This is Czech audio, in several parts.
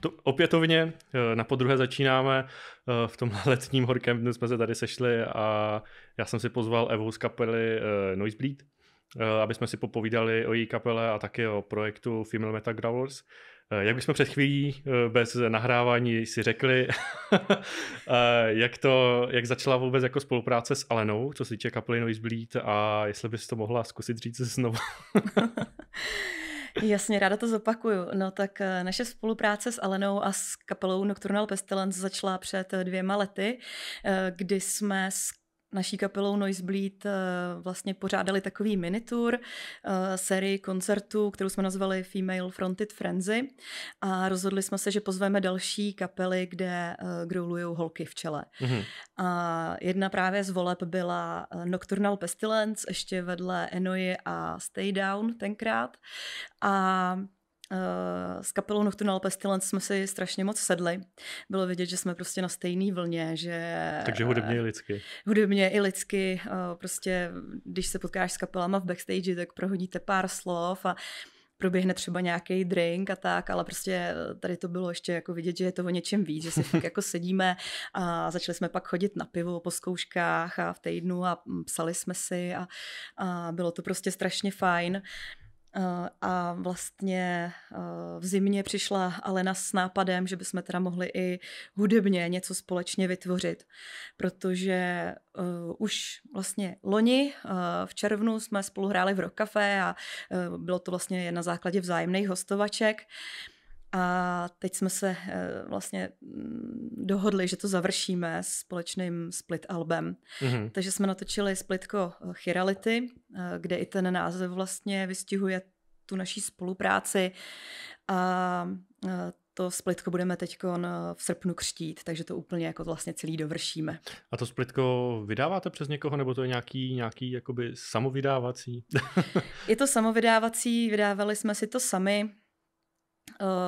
to opětovně eh, na podruhé začínáme. Eh, v tom letním horkém dnu jsme se tady sešli a já jsem si pozval Evu z kapely Noisebleed, aby jsme si popovídali o její kapele a taky o projektu Female Metal Growlers. Jak bychom před chvílí bez nahrávání si řekli, jak, to, jak začala vůbec jako spolupráce s Alenou, co se týče kapely Noisebleed a jestli bys to mohla zkusit říct znovu. Jasně, ráda to zopakuju. No tak eh, naše spolupráce s Alenou a s kapelou Nocturnal Pestilence začala před eh, dvěma lety, eh, kdy jsme s naší kapelou Noisebleed eh, vlastně pořádali takový minitour, eh, sérii koncertů, kterou jsme nazvali Female Fronted Frenzy a rozhodli jsme se, že pozveme další kapely, kde eh, growlují holky v čele. Mm-hmm. A jedna právě z voleb byla Nocturnal Pestilence, ještě vedle Enoy a Stay Down tenkrát. A s kapelou Nocturnal Pestilence jsme si strašně moc sedli. Bylo vidět, že jsme prostě na stejné vlně, že... Takže hudebně i lidsky. Hudebně i lidsky. Uh, prostě, když se potkáš s kapelama v backstage, tak prohodíte pár slov a proběhne třeba nějaký drink a tak, ale prostě tady to bylo ještě jako vidět, že je to o něčem víc, že si fakt jako sedíme a začali jsme pak chodit na pivo po zkouškách a v týdnu a psali jsme si a, a bylo to prostě strašně fajn. Eh, a vlastně eh, v zimě přišla Alena s nápadem, že bychom teda mohli i hudebně něco společně vytvořit, protože uh, už vlastně loni v červnu jsme spolu hráli v Rock Café a bylo to vlastně na základě vzájemných hostovaček. A teď jsme se eh, vlastně mm, dohodli, že to završíme společným split albem. Mm-hmm. Takže jsme natočili splitko eh, Chirality, eh, kde i ten název vlastně vystihuje tu naší spolupráci. A to splitko budeme teď v srpnu křtít, takže to úplně jako vlastně celý dovršíme. A to splitko vydáváte přes někoho, nebo to je nějaký, nějaký jakoby samovydávací? je to samovydávací, vydávali jsme si to sami,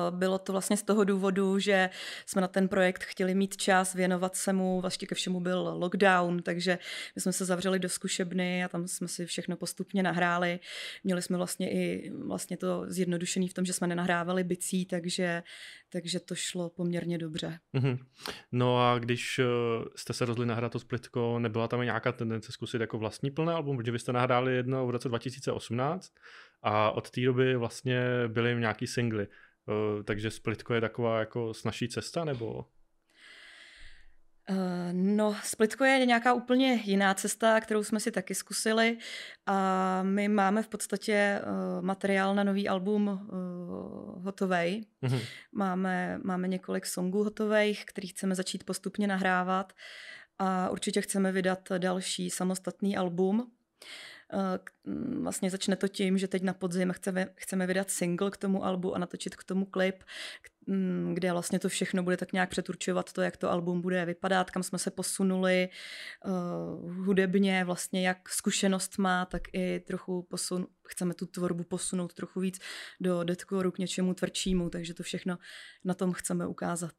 bylo to vlastně z toho důvodu, že jsme na ten projekt chtěli mít čas, věnovat se mu, vlastně ke všemu byl lockdown, takže my jsme se zavřeli do zkušebny a tam jsme si všechno postupně nahráli. Měli jsme vlastně i vlastně to zjednodušený v tom, že jsme nenahrávali bicí, takže, takže to šlo poměrně dobře. Mm-hmm. No a když eh, jste se rozhodli nahrát to splitko, nebyla tam nějaká tendence zkusit jako vlastní plné album, protože vy jste nahráli jedno v roce 2018 a od té doby vlastně byly nějaký singly. Uh, takže splitko je taková jako snažší cesta, nebo? Uh, no, splitko je nějaká úplně jiná cesta, kterou jsme si taky zkusili a my máme v podstatě uh, materiál na nový album hotovej. Mm-hmm. Máme, máme několik songů hotových, který chceme začít postupně nahrávat a určitě chceme vydat další samostatný album. Mm, vlastně začne to tím, že teď na podzim chceme, chceme vydat single k tomu albu a natočit k tomu klip, mm, kde vlastně to všechno bude tak nějak přeturčovat to, jak to album bude vypadat, kam jsme se posunuli uh, hudebně, vlastně jak zkušenost má, tak i trochu posun, chceme tu tvorbu posunout trochu víc do deathcoreu k něčemu tvrdšímu, takže to všechno na tom chceme ukázat.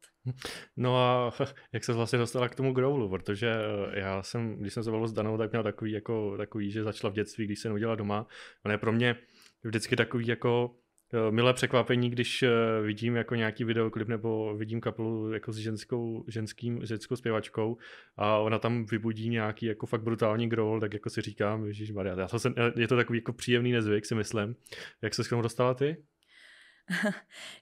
No a jak se vlastně dostala k tomu growlu, protože eh, já jsem, když jsem se s Danou, tak měl takový, jako, takový, že začala v dětství, když se nudila doma. On je pro mě vždycky takový jako eh, milé překvapení, když eh, vidím jako nějaký videoklip nebo vidím kapelu jako s ženskou, ženským, ženskou zpěvačkou a ona tam vybudí nějaký jako fakt brutální growl, tak jako si říkám, Ježíš Maria, já jsem, je to takový jako příjemný nezvyk, si myslím. Jak se k tomu dostala ty?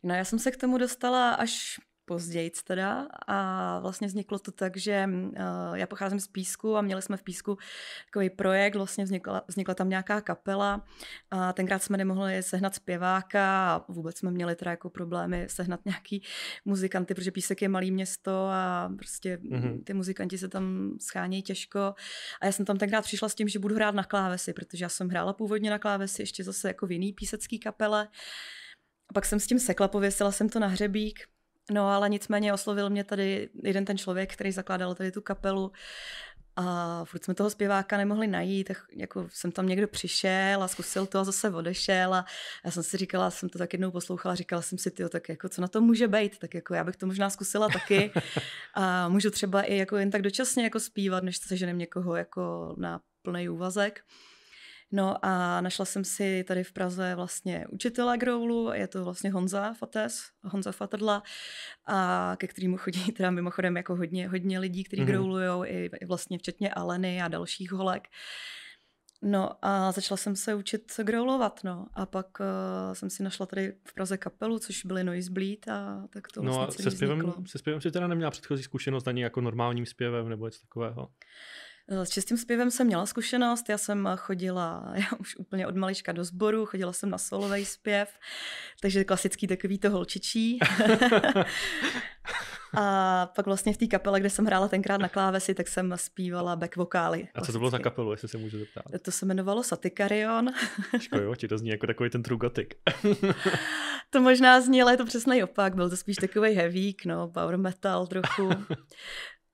No já jsem se k tomu dostala až později teda. A vlastně vzniklo to tak, že uh, já pocházím z Písku a měli jsme v Písku takový projekt, vlastně vznikla, vznikla tam nějaká kapela. A tenkrát jsme nemohli sehnat zpěváka a vůbec jsme měli teda jako problémy sehnat nějaký muzikanty, protože Písek je malý město a prostě mm-hmm. ty muzikanti se tam schánějí těžko. A já jsem tam tenkrát přišla s tím, že budu hrát na klávesi, protože já jsem hrála původně na klávesi ještě zase jako v jiný písecký kapele. A pak jsem s tím sekla, pověsila jsem to na hřebík No ale nicméně oslovil mě tady jeden ten člověk, který zakládal tady tu kapelu a furt jsme toho zpěváka nemohli najít, tak jako jsem tam někdo přišel a zkusil to a zase odešel a já jsem si říkala, jsem to tak jednou poslouchala, říkala jsem si, tyjo, tak jako co na to může být, tak jako já bych to možná zkusila taky a můžu třeba i jako jen tak dočasně jako zpívat, než se ženem někoho jako na plný úvazek. No a našla jsem si tady v Praze vlastně učitele groulu, je to vlastně Honza Fates, Honza Fatadla, a ke kterému chodí teda mimochodem jako hodně, hodně lidí, kteří mm-hmm. groulujou, i, i vlastně včetně Aleny a dalších holek. No a začala jsem se učit growlovat, no. A pak uh, jsem si našla tady v Praze kapelu, což byly Noise Bleed a tak to no vlastně a se zpěvem, se zpěvem si teda neměla předchozí zkušenost ani jako normálním zpěvem nebo něco takového? Eh, s čistým zpěvem jsem měla zkušenost, já jsem chodila já už úplně od malička do sboru, chodila jsem na solový zpěv, takže klasický takový to holčičí. A pak vlastně v té kapele, kde jsem hrála tenkrát na klávesi, tak jsem zpívala back vokály. A co to bylo za kapelu, jestli se můžu zeptat? To se jmenovalo Satikarion. jo, ti to zní jako takový ten true gothic. to možná zní, ale je to přesný opak. Byl to spíš takový heavy, no, power metal trochu.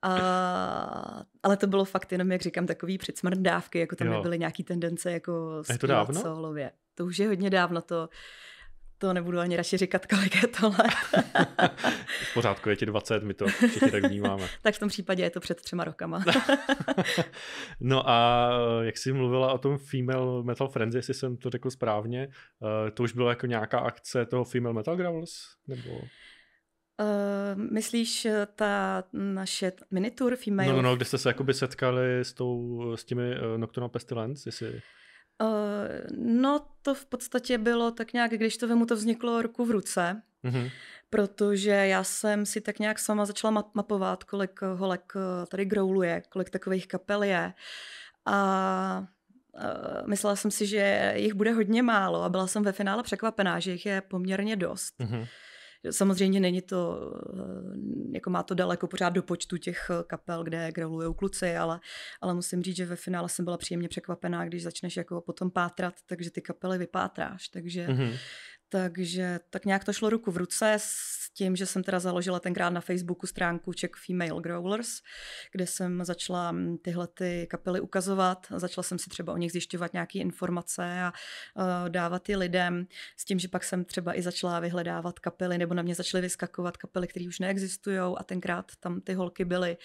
A, ale to bylo fakt jenom, jak říkám, takový předsmrdávky, jako tam jo. nebyly nějaký tendence jako je to dávno? solově. To už je hodně dávno, to, to nebudu ani radši říkat, kolik je to let. v pořádku, je ti 20, my to všichni tak vnímáme. tak v tom případě je to před třema rokama. no a jak jsi mluvila o tom Female Metal Frenzy, jestli jsem to řekl správně, eh, to už bylo jako nějaká akce toho Female Metal Gravels? Nebo... Uh, myslíš eh, ta naše minitur female? No, no, no, kde jste se jakoby setkali s, tou, s těmi uh, Nocturnal Pestilence, jestli... Uh, no to v podstatě bylo tak nějak, když to vemu, to vzniklo ruku v ruce, mm-hmm. protože já jsem si tak nějak sama začala mapovat, kolik holek tady grouluje, kolik takových kapel je a uh, myslela jsem si, že jich bude hodně málo a byla jsem ve finále překvapená, že jich je poměrně dost. Mm-hmm. Samozřejmě není to, eh, jako má to daleko pořád do počtu těch eh, kapel, kde growlují kluci, ale, ale musím říct, že ve finále jsem byla příjemně překvapená, když začneš jako potom pátrat, takže ty kapely vypátráš. Takže, mm-hmm. Takže tak nějak to šlo ruku v ruce s tím, že jsem teda založila tenkrát na Facebooku stránku Czech Female Growlers, kde jsem začala mm, tyhle ty kapely ukazovat. Začala jsem si třeba o nich zjišťovat nějaké informace a uh, dávat je lidem, s tím, že pak jsem třeba i začala vyhledávat kapely, nebo na mě začaly vyskakovat kapely, které už neexistují a tenkrát tam ty holky byly.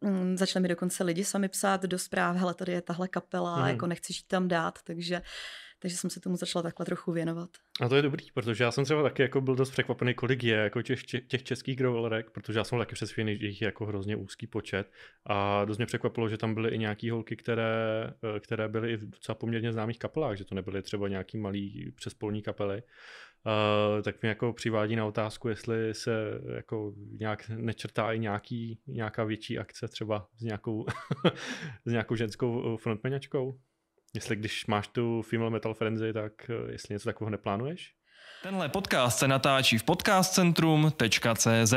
Um, začaly mi dokonce lidi sami psát do zpráv, hele, tady je tahle kapela, mm. jako nechceš jí tam dát, takže takže jsem se tomu začala takhle trochu věnovat. A to je dobrý, protože já jsem třeba taky jako byl dost překvapený, kolik je jako těch, těch českých growlerek, protože já jsem taky přesvědčený, že jich je jako hrozně úzký počet. A dost mě překvapilo, že tam byly i nějaký holky, které, eh, které byly i v docela poměrně známých kapelách, že to nebyly třeba nějaký malý přespolní kapely. Uh, tak mě jako přivádí na otázku, jestli se jako nějak nečrtá i nějaký, nějaká větší akce třeba s nějakou, s nějakou ženskou frontmanačkou. Jestli když máš tu Female Metal Frenzy, tak eh, jestli něco takového neplánuješ? Tenhle podcast se natáčí v podcastcentrum.cz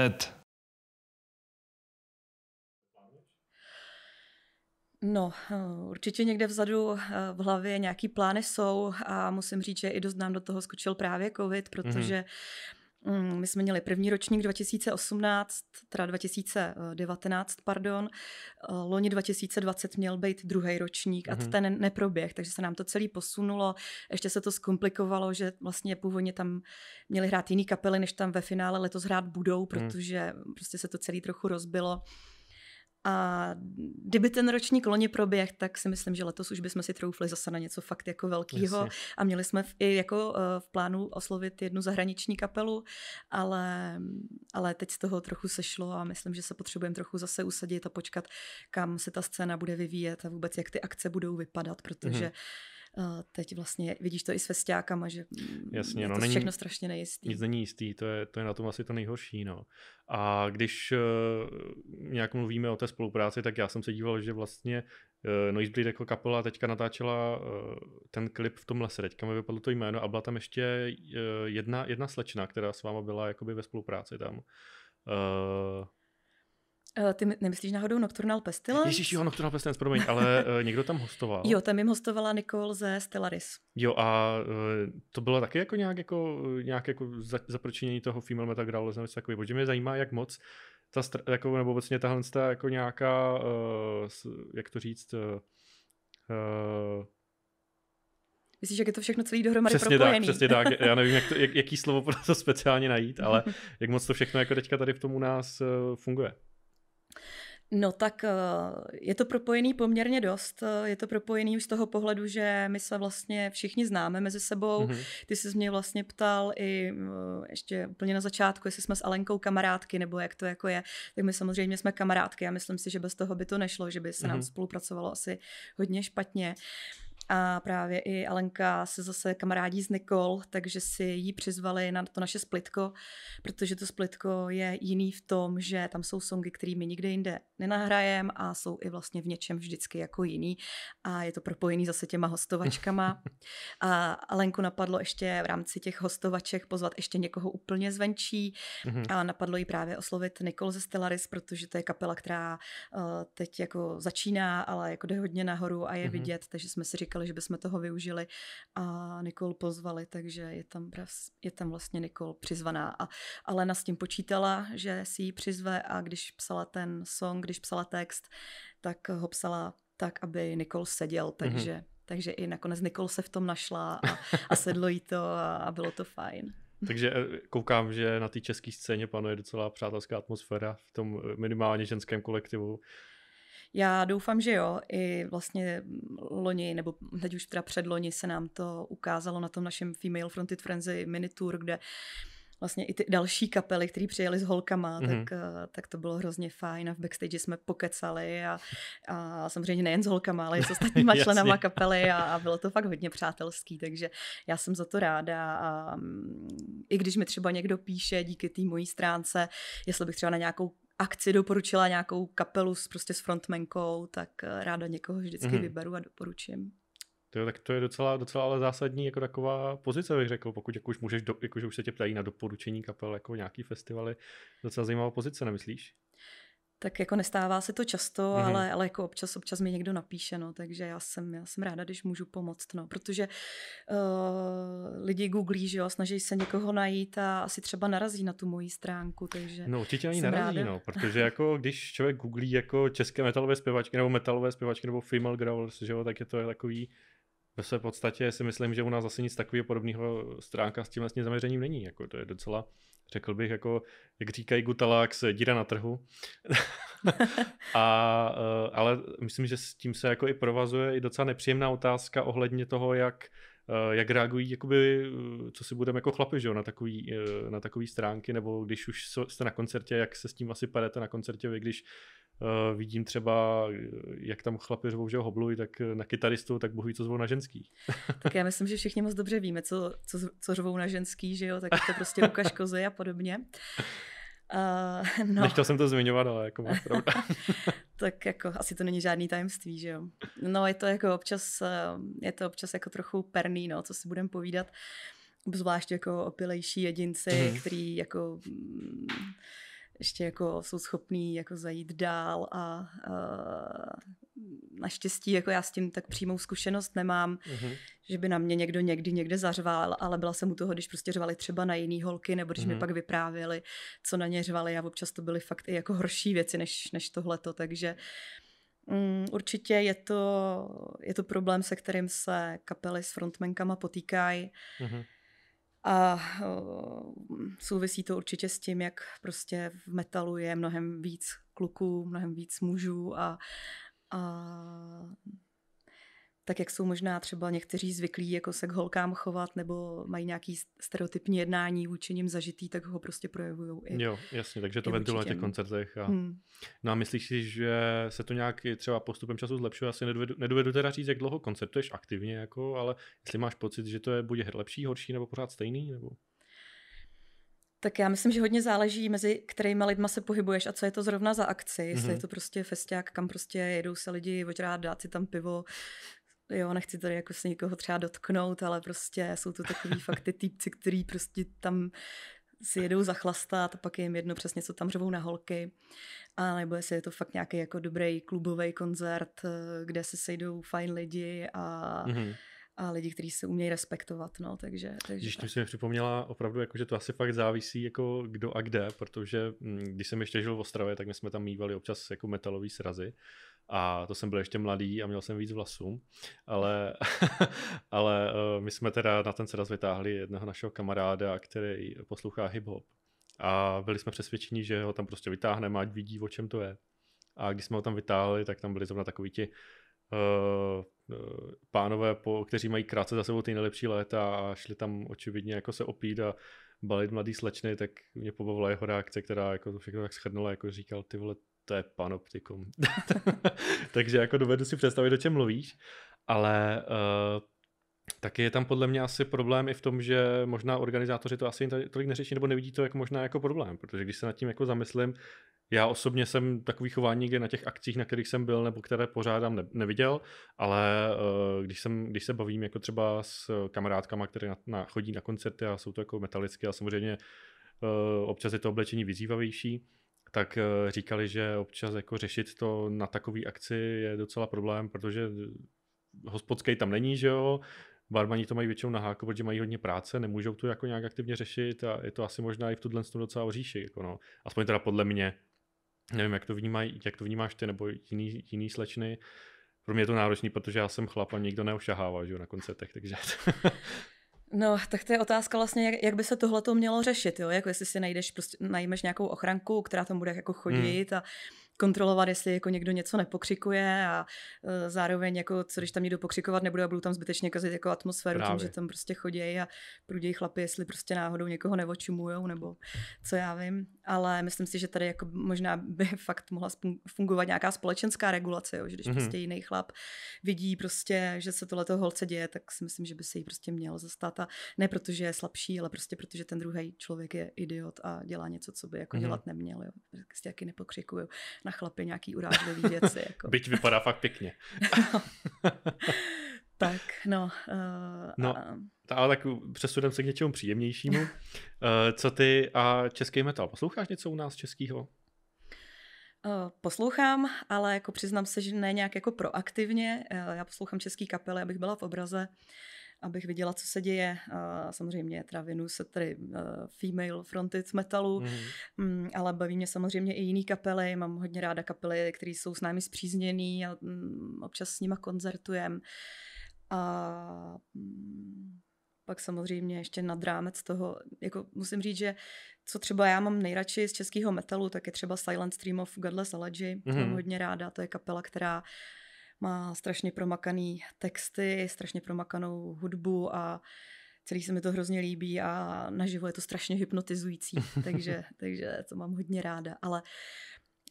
No, eh, určitě někde vzadu eh, v hlavě nějaký plány jsou a musím říct, že i dost nám do toho skočil právě covid, protože mm-hmm Mm, my jsme měli první ročník 2018, teda 2019, pardon. Eh, loni 2020 měl být druhý ročník a mm-hmm. ten neproběh, takže se nám to celý posunulo. Ještě se to zkomplikovalo, že vlastně původně tam měli hrát jiný kapely, než tam ve finále letos hrát budou, mhm. protože mm. prostě se to celý trochu rozbilo. A kdyby ten ročník loni proběh, tak si myslím, že letos už bychom si troufli zase na něco fakt jako velkého. A měli jsme v, i jako uh, v plánu oslovit jednu zahraniční kapelu, ale, ale teď z toho trochu sešlo a myslím, že se potřebujeme trochu zase usadit a počkat, kam se ta scéna bude vyvíjet a vůbec jak ty akce budou vypadat, protože mm-hmm teď vlastně vidíš to i s festiákama, že mm, Jasně, je no, to není, všechno strašně nejistý. Nic není jistý, to je, to je na tom asi to nejhorší. No. A když uh, nějak mluvíme o té spolupráci, tak já jsem se díval, že vlastně uh, Noisebleed jako kapela teďka natáčela uh, ten klip v tom lese, teďka mi vypadlo to jméno a byla tam ještě uh, jedna, jedna slečna, která s váma byla jakoby ve spolupráci tam. Uh, ty nemyslíš náhodou Nocturnal Pestilence? Ježíš, jo, Nocturnal Pestilence, promiň, ale uh, někdo tam hostoval. Jo, tam jim hostovala Nicole ze Stellaris. Jo, a uh, to bylo taky jako nějak jako, nějak jako za, zapročenění toho Female Metal Growl, nebo takový, protože mě zajímá, jak moc ta, jako, nebo vlastně tahle ta jako nějaká, uh, jak to říct, uh, Myslíš, jak je to všechno celý dohromady přesně propojený? Tak, přesně tak, já nevím, jak to, jak, jaký slovo pro to speciálně najít, ale jak moc to všechno jako teďka tady v tom u nás uh, funguje. No tak eh, je to propojený poměrně dost. Je to propojený už z toho pohledu, že my se vlastně všichni známe mezi sebou. Mm-hmm. Ty jsi mě vlastně ptal i eh, ještě úplně na začátku, jestli jsme s Alenkou kamarádky, nebo jak to jako je. Tak my samozřejmě jsme kamarádky a myslím si, že bez toho by to nešlo, že by se nám mm-hmm. spolupracovalo asi hodně špatně. A právě i Alenka se zase kamarádí s Nikol, takže si ji přizvali na to naše splitko, protože to splitko je jiný v tom, že tam jsou songy, které my nikde jinde nenahrajem a jsou i vlastně v něčem vždycky jako jiný a je to propojený zase těma hostovačkama. A Alenku napadlo ještě v rámci těch hostovaček pozvat ještě někoho úplně zvenčí mm-hmm. a napadlo jí právě oslovit Nikol ze Stellaris, protože to je kapela, která uh, teď jako začíná, ale jako jde hodně nahoru a je mm-hmm. vidět, takže jsme si říkali, říkali, že bychom toho využili a Nikol pozvali, takže je tam, je tam vlastně Nikol přizvaná. A Alena s tím počítala, že si ji přizve a když psala ten song, když psala text, tak ho psala tak, aby Nikol seděl, mhm. takže, mm-hmm. takže i nakonec Nikol se v tom našla a, a sedlo jí to a, a bylo to fajn. Takže eh, koukám, že na té české scéně panuje docela přátelská atmosféra v tom minimálně ženském kolektivu. Já doufám, že jo. I vlastně loni, nebo teď už teda předloni se nám to ukázalo na tom našem Female Fronted Frenzy mini tour, kde vlastně i ty další kapely, které přijeli s holkama, mm-hmm. tak, eh, tak to bylo hrozně fajn a v backstage jsme pokecali a, a samozřejmě nejen s holkama, ale i s ostatníma členama kapely a, a bylo to fakt hodně přátelský, takže já jsem za to ráda a um, i když mi třeba někdo píše díky té mojí stránce, jestli bych třeba na nějakou akci doporučila nějakou kapelu s, prostě s frontmenkou, tak eh, ráda někoho vždycky mm-hmm. vyberu a doporučím. To, tak to je docela, docela ale zásadní jako taková pozice, bych řekl, pokud jako už můžeš, do, jako, už se tě ptají na doporučení kapel, jako nějaký festivaly, docela zajímavá pozice, nemyslíš? Tak jako nestává se to často, mm-hmm. ale, ale jako občas, občas mi někdo napíše, no, takže já jsem, já jsem ráda, když můžu pomoct, no, protože uh, lidi googlí, že jo, snaží se někoho najít a asi třeba narazí na tu moji stránku, takže No určitě ani narazí, ráda. no, protože jako když člověk googlí jako české metalové zpěvačky nebo metalové zpěvačky nebo female growlers, že jo, tak je to takový ve své podstatě si myslím, že u nás zase nic takového podobného stránka s tím vlastně zaměřením není. Jako to je docela, řekl bych, jako, jak říkají Gutalax, díra na trhu. a, eh, ale myslím, že s tím se jako i provazuje i docela nepříjemná otázka ohledně toho, jak jak reagují, jakoby, eh, co si budeme jako chlapi, že jo, na takový, na takový stránky, nebo když už jste na koncertě, jak se s tím asi padete na koncertě vy, když uh, vidím třeba, jak tam chlapi řvou, že hoblují, tak na kytaristu, tak bohu co zvou na ženský. tak já myslím, že všichni moc dobře víme, co, co, co řvou na ženský, že jo, tak je to prostě ukaž kozy a podobně. Uh, no. Nechtěl jsem to zmiňovat, ale jako máš pravda. tak jako asi to není žádný tajemství, že jo. No je to jako občas, eh, je to občas jako trochu perný, no, co si budeme povídat. Zvlášť jako opilejší jedinci, mm-hmm. který jako mm, ještě jako jsou schopní jako zajít dál a uh, naštěstí jako já s tím tak přímou zkušenost nemám, mm-hmm. že by na mě někdo někdy někde zařval, ale byla jsem u toho, když prostě řvali třeba na jiný holky, nebo když mm-hmm. mi mhm. pak vyprávěli, co na ně řvali a občas to byly fakt i jako horší věci než, než tohleto, takže um, určitě je to, je to problém, se kterým se kapely s frontmankama potýkají. Mm-hmm. A uh, souvisí to určitě s tím, jak prostě v metalu je mnohem víc kluků, mnohem víc mužů a, a tak jak jsou možná třeba někteří zvyklí jako se k holkám chovat nebo mají nějaký stereotypní jednání vůči nim zažitý, tak ho prostě projevují i Jo, jasně, takže to ventiluje na těch koncertech. A... Hmm. No a myslíš si, že se to nějak třeba postupem času zlepšuje? Asi nedovedu, nedovedu teda říct, jak dlouho koncertuješ aktivně, jako, ale jestli máš pocit, že to je bude lepší, horší nebo pořád stejný? Nebo... Tak já myslím, že hodně záleží, mezi kterými lidma se pohybuješ a co je to zrovna za akci. Jestli mm-hmm. je to prostě festiák, kam prostě jedou se lidi ožrát, dát si tam pivo, jo, nechci tady jako se nikoho třeba dotknout, ale prostě jsou to takový fakt ty týpci, který prostě tam si jedou zachlastat a pak je jim jedno přesně, co tam řvou na holky. A nebo jestli je to fakt nějaký jako dobrý klubový koncert, eh, kde se sejdou fajn lidi a mm-hmm a lidi, kteří se umějí respektovat, no, takže... takže když jsem si mi připomněla opravdu, jako, že to asi fakt závisí, jako kdo a kde, protože hm, když jsem ještě žil v Ostravě, tak my jsme tam mývali občas jako metalový srazy a to jsem byl ještě mladý a měl jsem víc vlasů, ale, ale uh, my jsme teda na ten sraz vytáhli jednoho našeho kamaráda, který poslouchá hip-hop a byli jsme přesvědčeni, že ho tam prostě vytáhneme, ať vidí, o čem to je. a když jsme ho tam vytáhli, tak tam byli zrovna takový ti uh, pánové, po, kteří mají krátce za sebou ty nejlepší léta a šli tam očividně jako se opít a balit mladý slečny, tak mě pobavila jeho reakce, která jako to všechno tak schrnula, jako říkal, ty vole, to je panoptikum. Takže jako dovedu si představit, o čem mluvíš, ale uh, taky je tam podle mě asi problém i v tom, že možná organizátoři to asi tolik neřeší nebo nevidí to jako možná jako problém, protože když se nad tím jako zamyslím, já osobně jsem takový chování nikdy na těch akcích, na kterých jsem byl nebo které pořádám, ne, neviděl, ale uh, když, jsem, když se bavím jako třeba s kamarádkama, které na, na, chodí na koncerty a jsou to jako metalické a samozřejmě uh, občas je to oblečení vyzývavější, tak uh, říkali, že občas jako řešit to na takový akci je docela problém, protože hospodský tam není, že jo, barmani to mají většinou na háku, protože mají hodně práce, nemůžou to jako nějak aktivně řešit a je to asi možná i v tuhle docela oříši, jako no. Aspoň teda podle mě. Nevím, jak to, vnímaj, jak to vnímáš ty nebo jiný, jiný slečny. Pro mě je to náročný, protože já jsem chlap a nikdo neošahává že jo, na koncertech, takže... No, tak to je otázka vlastně, jak, jak by se tohle to mělo řešit, jo? Jako jestli si najdeš, prostě najmeš nějakou ochranku, která tam bude jako chodit hmm. a kontrolovat, jestli jako někdo něco nepokřikuje a uh, zároveň jako, co když tam někdo pokřikovat nebude a budou tam zbytečně kazit jako atmosféru Právě. tím, že tam prostě chodí a prudějí chlapy, jestli prostě náhodou někoho neočumujou nebo co já vím. Ale myslím si, že tady jako možná by fakt mohla fungovat nějaká společenská regulace, jo? že když mm-hmm. prostě jiný chlap vidí prostě, že se tohleto holce děje, tak si myslím, že by se jí prostě měl zastat a ne protože je slabší, ale prostě protože ten druhý člověk je idiot a dělá něco, co by jako mm-hmm. dělat neměl. Jo? Prostě jaký nepokřikuju na chlapy nějaký urážlivý věci. Jako. Byť vypadá fakt pěkně. tak, no. Uh, no, a... ale tak přesudem se k něčemu příjemnějšímu. uh, co ty a český metal? Posloucháš něco u nás českého? Uh, poslouchám, ale jako přiznám se, že ne nějak jako proaktivně. Já poslouchám český kapely, abych byla v obraze. Uh, abych viděla, co se děje. A samozřejmě teda věnuju se tady uh, female fronted metalu, mm-hmm. um, ale baví mě samozřejmě i jiný kapely. Mám hodně ráda kapely, které jsou s námi zpřízněný a um, občas s nima koncertujem. A um, pak samozřejmě ještě nad rámec toho, jako musím říct, že co třeba já mám nejradši z českého metalu, tak je třeba Silent Stream of Godless Elegy. Mm-hmm. To mám mhm. hodně ráda, to je kapela, která má strašně promakaný texty, strašně promakanou hudbu a celý se mi to hrozně líbí a naživo je to strašně hypnotizující, takže, takže to mám hodně ráda, ale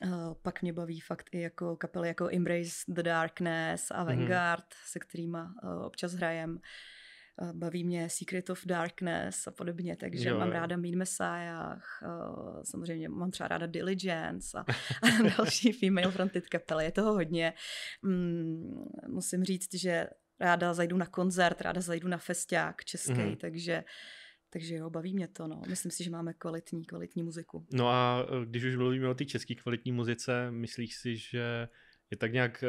uh, pak mě baví fakt i jako kapely jako Embrace the Darkness a mhm. Vanguard, mm-hmm. se kterými uh, občas hrajem. Eh, baví mě Secret of Darkness a podobně, takže jo, mám ráda Mean Messiah, eh, samozřejmě mám třeba ráda Diligence a, a další female fronted kapely, je toho hodně. Mm, musím říct, že ráda zajdu na koncert, ráda zajdu na festiák český, mm. takže takže jo, baví mě to, no. Myslím si, že máme kvalitní, kvalitní muziku. No a eh, když už mluvíme o té české kvalitní muzice, myslíš si, že je tak nějak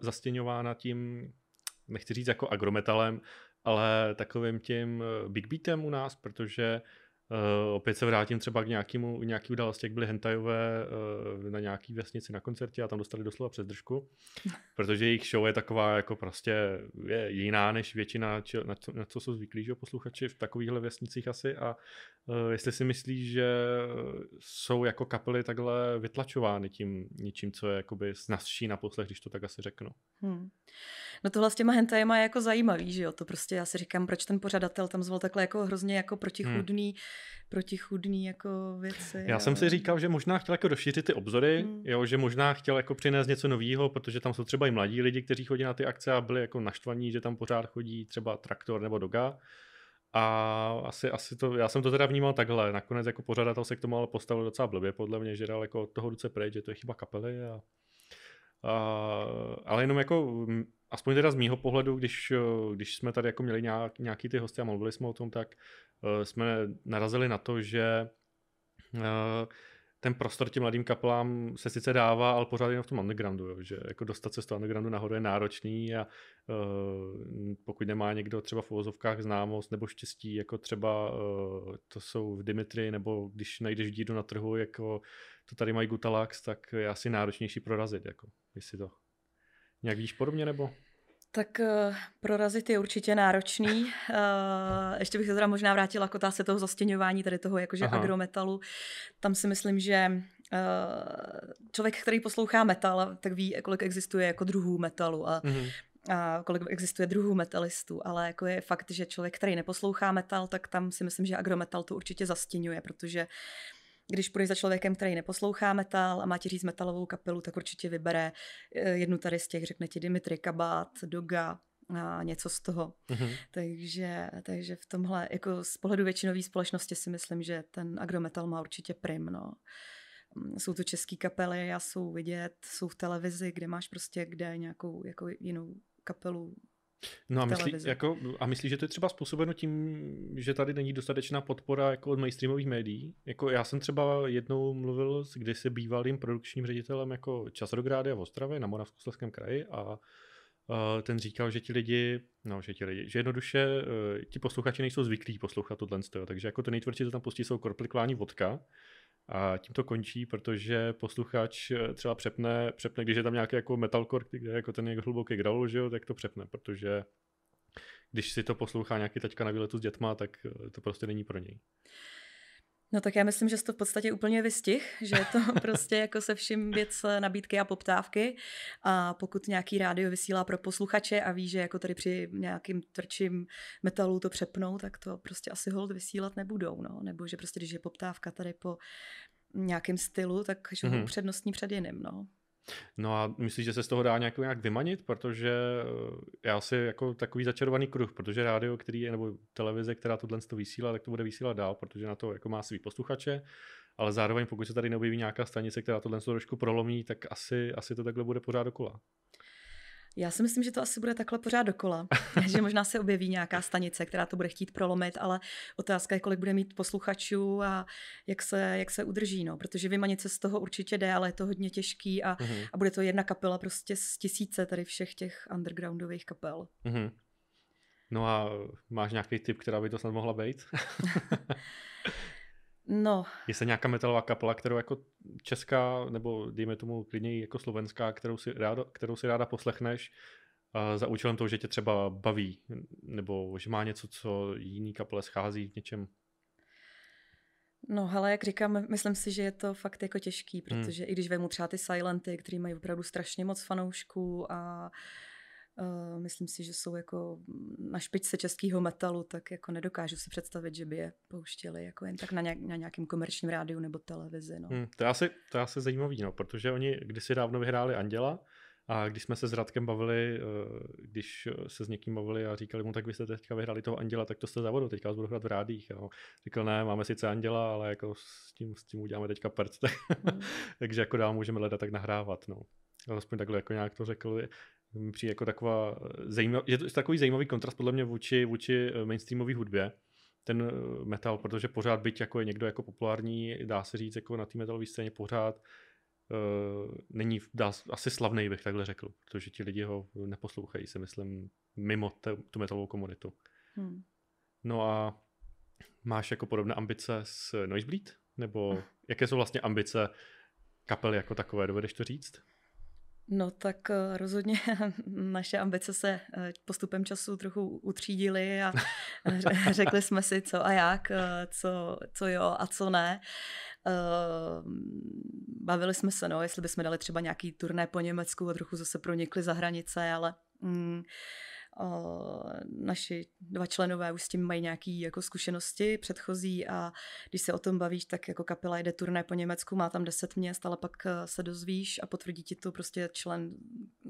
zastěňována tím, nechci říct jako agrometalem, ale takovým tím eh, big beatem u nás, protože Uh, opět se vrátím třeba k nějakému, nějaký události, jak byly hentajové uh, na nějaký vesnici na koncertě a tam dostali doslova přes držku, protože jejich show je taková jako prostě je jiná než většina, či, na, co, na co jsou zvyklí že posluchači v takovýchhle vesnicích asi a uh, jestli si myslíš, že jsou jako kapely takhle vytlačovány tím něčím, co je jakoby snazší na poslech, když to tak asi řeknu. Hmm. No tohle s těma hentajema je jako zajímavý, že jo, to prostě já si říkám, proč ten pořadatel tam zval takhle jako hrozně jako protichudný, hmm. Protichudný jako věci. Já jo. jsem si říkal, že možná chtěl jako rozšířit ty obzory, hmm. jo, že možná chtěl jako přinést něco nového, protože tam jsou třeba i mladí lidi, kteří chodí na ty akce a byli jako naštvaní, že tam pořád chodí třeba traktor nebo doga. A asi, asi to, já jsem to teda vnímal takhle. Nakonec jako pořadatel se k tomu ale postavil docela blbě, podle mě, že dal jako od toho ruce pryč, že to je chyba kapely a Uh, ale jenom jako, aspoň teda z mýho pohledu, když, když jsme tady jako měli nějak, nějaký ty hosty a mluvili jsme o tom, tak uh, jsme narazili na to, že uh, ten prostor těm mladým kapelám se sice dává, ale pořád jen v tom undergroundu, jo, že jako dostat se z toho undergroundu nahoru je náročný a uh, pokud nemá někdo třeba v uvozovkách známost nebo štěstí, jako třeba uh, to jsou v Dimitri, nebo když najdeš díru na trhu, jako to tady mají Gutalax, tak je asi náročnější prorazit, jako, jestli to nějak víš podobně, nebo? Tak uh, prorazit je určitě náročný. Uh, ještě bych se teda možná vrátila k otázce toho zastěňování tady toho jakože Aha. agrometalu. Tam si myslím, že člověk, který poslouchá metal, tak ví, kolik existuje jako druhů metalu a, mm-hmm. a kolik existuje druhů metalistů, ale jako je fakt, že člověk, který neposlouchá metal, tak tam si myslím, že agrometal to určitě zastěňuje, protože když půjdeš za člověkem, který neposlouchá metal a má ti říct metalovou kapelu, tak určitě vybere eh, jednu tady z těch, řekne ti Dimitri Kabát, Doga, a něco z toho. Mm-hmm. Takže, takže v tomhle, jako z pohledu většinové společnosti si myslím, že ten agrometal má určitě prim, no. Mm, jsou to české kapely a jsou vidět, jsou v televizi, kde máš prostě kde nějakou jako jinou kapelu No a myslí, jako, a myslí, že to je třeba způsobeno tím, že tady není dostatečná podpora jako od mainstreamových médií? Jako já jsem třeba jednou mluvil s kdysi bývalým produkčním ředitelem jako Časrogrády v Ostravě na Moravskoslezském kraji a ten říkal, že ti lidi, no, že ti lidi, že jednoduše uh, ti posluchači nejsou zvyklí poslouchat tohle, takže jako to nejtvrdší, co tam pustí, jsou korplikvání vodka a tím to končí, protože posluchač eh, třeba přepne, přepne když je tam nějaký jako metalcore, kde je jako ten hluboký growl, že jo, tak to přepne, protože když si to poslouchá nějaký teďka na výletu s dětma, tak eh, to prostě není pro něj. No tak já myslím, že jsi to v podstatě úplně vystih, že je to prostě jako se vším věc nabídky a poptávky a pokud nějaký rádio vysílá pro posluchače a ví, že jako tady při nějakým tvrdším metalu to přepnou, tak to prostě asi hold vysílat nebudou, no. nebo že prostě když je poptávka tady po nějakém stylu, tak že mm-hmm. přednostní před jiným, no. No a myslíš, že se z toho dá nějak, nějak vymanit? Protože eh, já si jako takový začarovaný kruh, protože rádio, který je, nebo televize, která tohle to vysílá, tak to bude vysílat dál, protože na to jako má svý posluchače, ale zároveň pokud se tady neobjeví nějaká stanice, která tohle trošku prolomí, tak asi, asi to takhle bude pořád dokola. Já si myslím, že to asi bude takhle pořád dokola, že možná se objeví nějaká stanice, která to bude chtít prolomit, ale otázka je, kolik bude mít posluchačů a jak se, jak se udrží, no, protože vymanit se z toho určitě jde, ale je to hodně těžký a, uh-huh. a bude to jedna kapela prostě z tisíce tady všech těch undergroundových kapel. Uh-huh. No a máš nějaký tip, která by to snad mohla být? No. Je se nějaká metalová kapela, kterou jako česká, nebo dejme tomu klidně jako slovenská, kterou si ráda, kterou si ráda poslechneš uh, za účelem toho, že tě třeba baví, nebo že má něco, co jiný kapele schází v něčem? No, ale jak říkám, myslím si, že je to fakt jako těžký, hmm. protože hmm. i když vemu třeba ty Silenty, který mají opravdu strašně moc fanoušků a uh, Uh, myslím si, že jsou jako na špičce českého metalu, tak jako nedokážu si představit, že by je pouštěli jako jen tak na, nějak, na nějakém komerčním rádiu nebo televizi. No. Hmm, to, je asi, to je asi zajímavý, no, protože oni kdysi dávno vyhráli Anděla a když jsme se s Radkem bavili, uh, když se s někým bavili a říkali mu, tak vy jste teďka vyhráli toho Anděla, tak to jste závodu, teďka vás budu hrát v rádích. Jo. Říkal, ne, máme sice Anděla, ale jako s tím, s tím uděláme teďka prd. Hmm. Takže jako dál můžeme leda tak nahrávat. No. Alespoň takhle jako nějak to řekl mi přijde jako taková zajímavá, je to takový zajímavý kontrast podle mě vůči, vůči eh, mainstreamové hudbě, ten eh, metal, protože pořád byť jako je někdo jako populární, dá se říct jako na té metalové scéně pořád uh, není dá, asi slavný, bych takhle řekl, protože ti lidi ho neposlouchají, si myslím, mimo te, tu metalovou komunitu. Hmm. No a máš jako podobné ambice s Noisebleed? Nebo jaké jsou vlastně ambice kapely jako takové, dovedeš to říct? No tak eh, rozhodně naše ambice se eh, postupem času trochu utřídily a řekli jsme si co a jak, eh, co, co jo a co ne. Bavili jsme se, no, jestli bychom dali třeba nějaký turné po Německu a trochu zase pronikli za hranice, ale mm, naši dva členové už s tím mají nějaké jako zkušenosti předchozí a když se o tom bavíš, tak jako kapela jde turné po Německu, má tam deset měst, ale pak e, se dozvíš a potvrdí ti to prostě člen,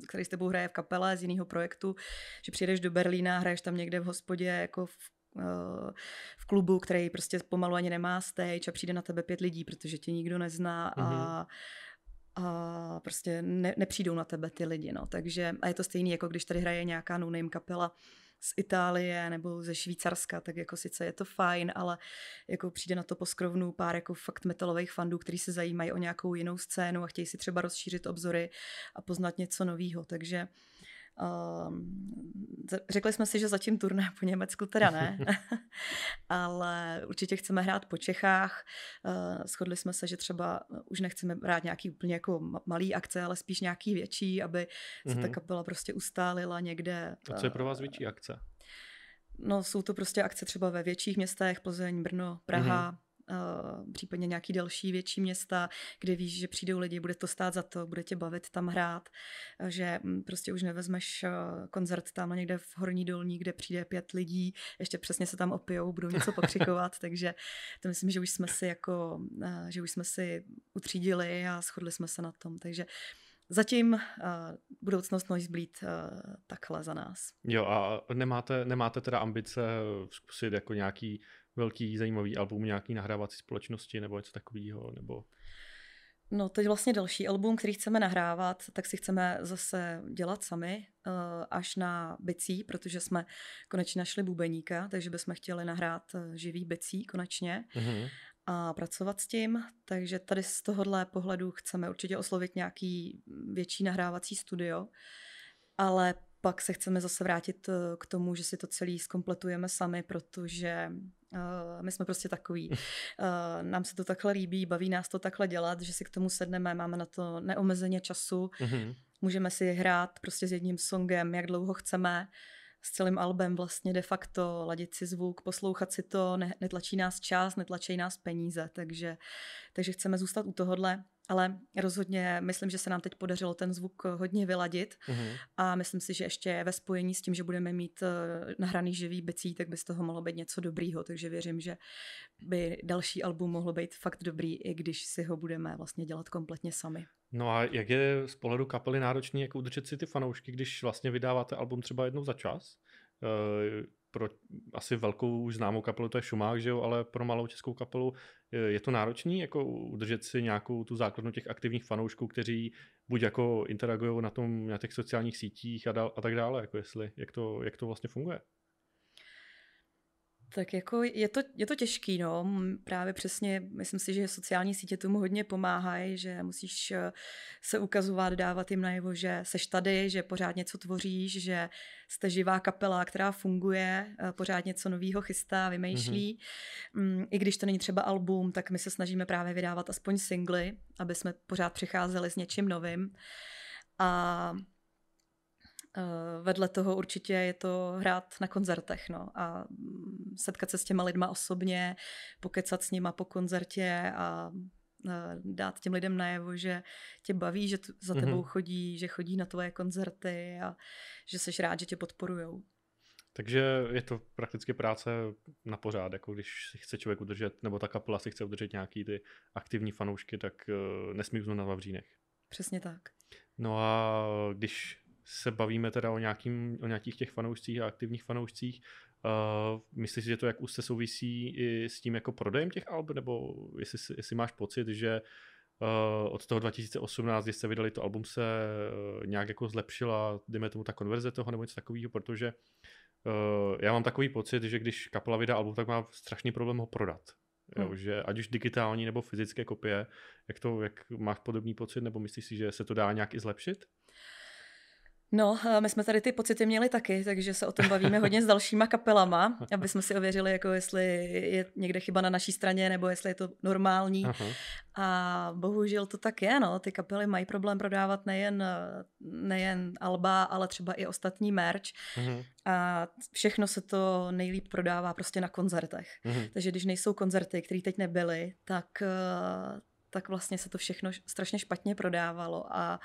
který s tebou hraje v kapele z jiného projektu, že přijedeš do Berlína, hraješ tam někde v hospodě jako v e, v klubu, který prostě pomalu ani nemá stage a přijde na tebe pět lidí, protože tě nikdo nezná mm-hmm. a mhm a prostě ne, nepřijdou na tebe ty lidi, no. Takže, a je to stejný, jako když tady hraje nějaká no kapela z Itálie nebo ze Švýcarska, tak jako sice je to fajn, ale jako přijde na to poskrovnu pár jako fakt metalových fandů, kteří se zajímají o nějakou jinou scénu a chtějí si třeba rozšířit obzory a poznat něco nového. Takže Uh, řekli jsme si, že zatím turné po Německu teda ne, ale určitě chceme hrát po Čechách. Uh, shodli jsme se, že třeba už nechceme hrát nějaký úplně jako malý akce, ale spíš nějaký větší, aby se mm-hmm. ta mhm. kapela prostě ustálila někde. A co je pro vás větší akce? No jsou to prostě akce třeba ve větších městech, Plzeň, Brno, Praha, mm-hmm případně nějaký další větší města, kde víš, že přijdou lidi, bude to stát za to, bude tě bavit tam hrát, že hm, prostě už nevezmeš uh, koncert tam někde v Horní dolní, kde přijde pět lidí, ještě přesně se tam opijou, budou něco pokřikovat, takže to myslím, že už jsme si jako, že už jsme si utřídili a shodli jsme se na tom, takže Zatím uh, budoucnost Noise Bleed uh, takhle za nás. Jo a nemáte, nemáte teda ambice zkusit jako nějaký velký zajímavý album nějaký nahrávací společnosti nebo něco takového, nebo... No teď vlastně další album, který chceme nahrávat, tak si chceme zase dělat sami uh, až na bicí, protože jsme konečně našli bubeníka, takže bychom chtěli nahrát živý bicí konečně. Mm-hmm a pracovat s tím, takže tady z tohohle pohledu chceme určitě oslovit nějaký větší nahrávací studio, ale pak se chceme zase vrátit eh, k tomu, že si to celý zkompletujeme sami, protože uh, my jsme prostě takový. Uh, nám se to takhle líbí, baví nás to takhle dělat, že si k tomu sedneme, máme na to neomezeně času, mm-hmm. můžeme si hrát prostě s jedním songem, jak dlouho chceme s celým albem vlastně de facto ladit si zvuk, poslouchat si to, ne, netlačí nás čas, netlačí nás peníze, takže, takže chceme zůstat u tohohle, ale rozhodně myslím, že se nám teď podařilo ten zvuk hodně vyladit mm-hmm. a myslím si, že ještě ve spojení s tím, že budeme mít eh, nahraný živý bicí, tak by z toho mohlo být něco dobrýho, takže věřím, že by další album mohlo být fakt dobrý, i když si ho budeme vlastně dělat kompletně sami. No a jak je z pohledu kapely náročný, jak udržet si ty fanoušky, když vlastně vydáváte album třeba jednou za čas? Pro asi velkou známou kapelu to je Šumák, že jo, ale pro malou českou kapelu je to náročný, jako udržet si nějakou tu základnu těch aktivních fanoušků, kteří buď jako interagují na tom, na těch sociálních sítích a, dál, a tak dále, jako jestli, jak to, jak to vlastně funguje? Tak jako je to, je to těžký, no. Právě přesně, myslím si, že sociální sítě tomu hodně pomáhají, že musíš eh, se ukazovat, dávat jim najevo, že seš tady, že pořád něco tvoříš, že jste živá kapela, která funguje, eh, pořád něco nového chystá, vymýšlí. Mm-hmm. I když to není třeba album, tak my se snažíme právě vydávat aspoň singly, aby jsme pořád přicházeli s něčím novým. A vedle toho určitě je to hrát na koncertech no, a mm, setkat se s těma lidma osobně, pokecat s nima po koncertě a eh, dát těm lidem najevo, že tě baví, že za tebou mm-hmm. chodí, že chodí na tvoje koncerty a že jsi rád, že tě podporujou. Takže je to prakticky práce na pořád, jako když si chce člověk udržet, nebo ta kapela si chce udržet nějaký ty aktivní fanoušky, tak uh, nesmí na Vavřínech. Přesně tak. No a když se bavíme teda o, nějakým, o nějakých těch fanoušcích a aktivních fanoušcích, uh, myslíš si, že to jak už se souvisí i s tím jako prodejem těch alb, nebo jestli, jestli máš pocit, že uh, od toho 2018, kdy jste vydali to album, se uh, nějak jako zlepšila, dejme tomu ta konverze toho nebo něco takového, protože uh, já mám takový pocit, že když kapela vydá album, tak má strašný problém ho prodat. Hmm. Jo, že ať už digitální nebo fyzické kopie, jak to, jak máš podobný pocit, nebo myslíš si, že se to dá nějak i zlepšit? No, my jsme tady ty pocity měli taky, takže se o tom bavíme hodně s dalšíma kapelama, aby jsme si ověřili, jako jestli je někde chyba na naší straně, nebo jestli je to normální. Aha. A bohužel to tak je, no. Ty kapely mají problém prodávat nejen, nejen alba, ale třeba i ostatní merch. Aha. A všechno se to nejlíp prodává prostě na koncertech. Aha. Takže když nejsou koncerty, které teď nebyly, tak, tak vlastně se to všechno strašně špatně prodávalo. A Mm,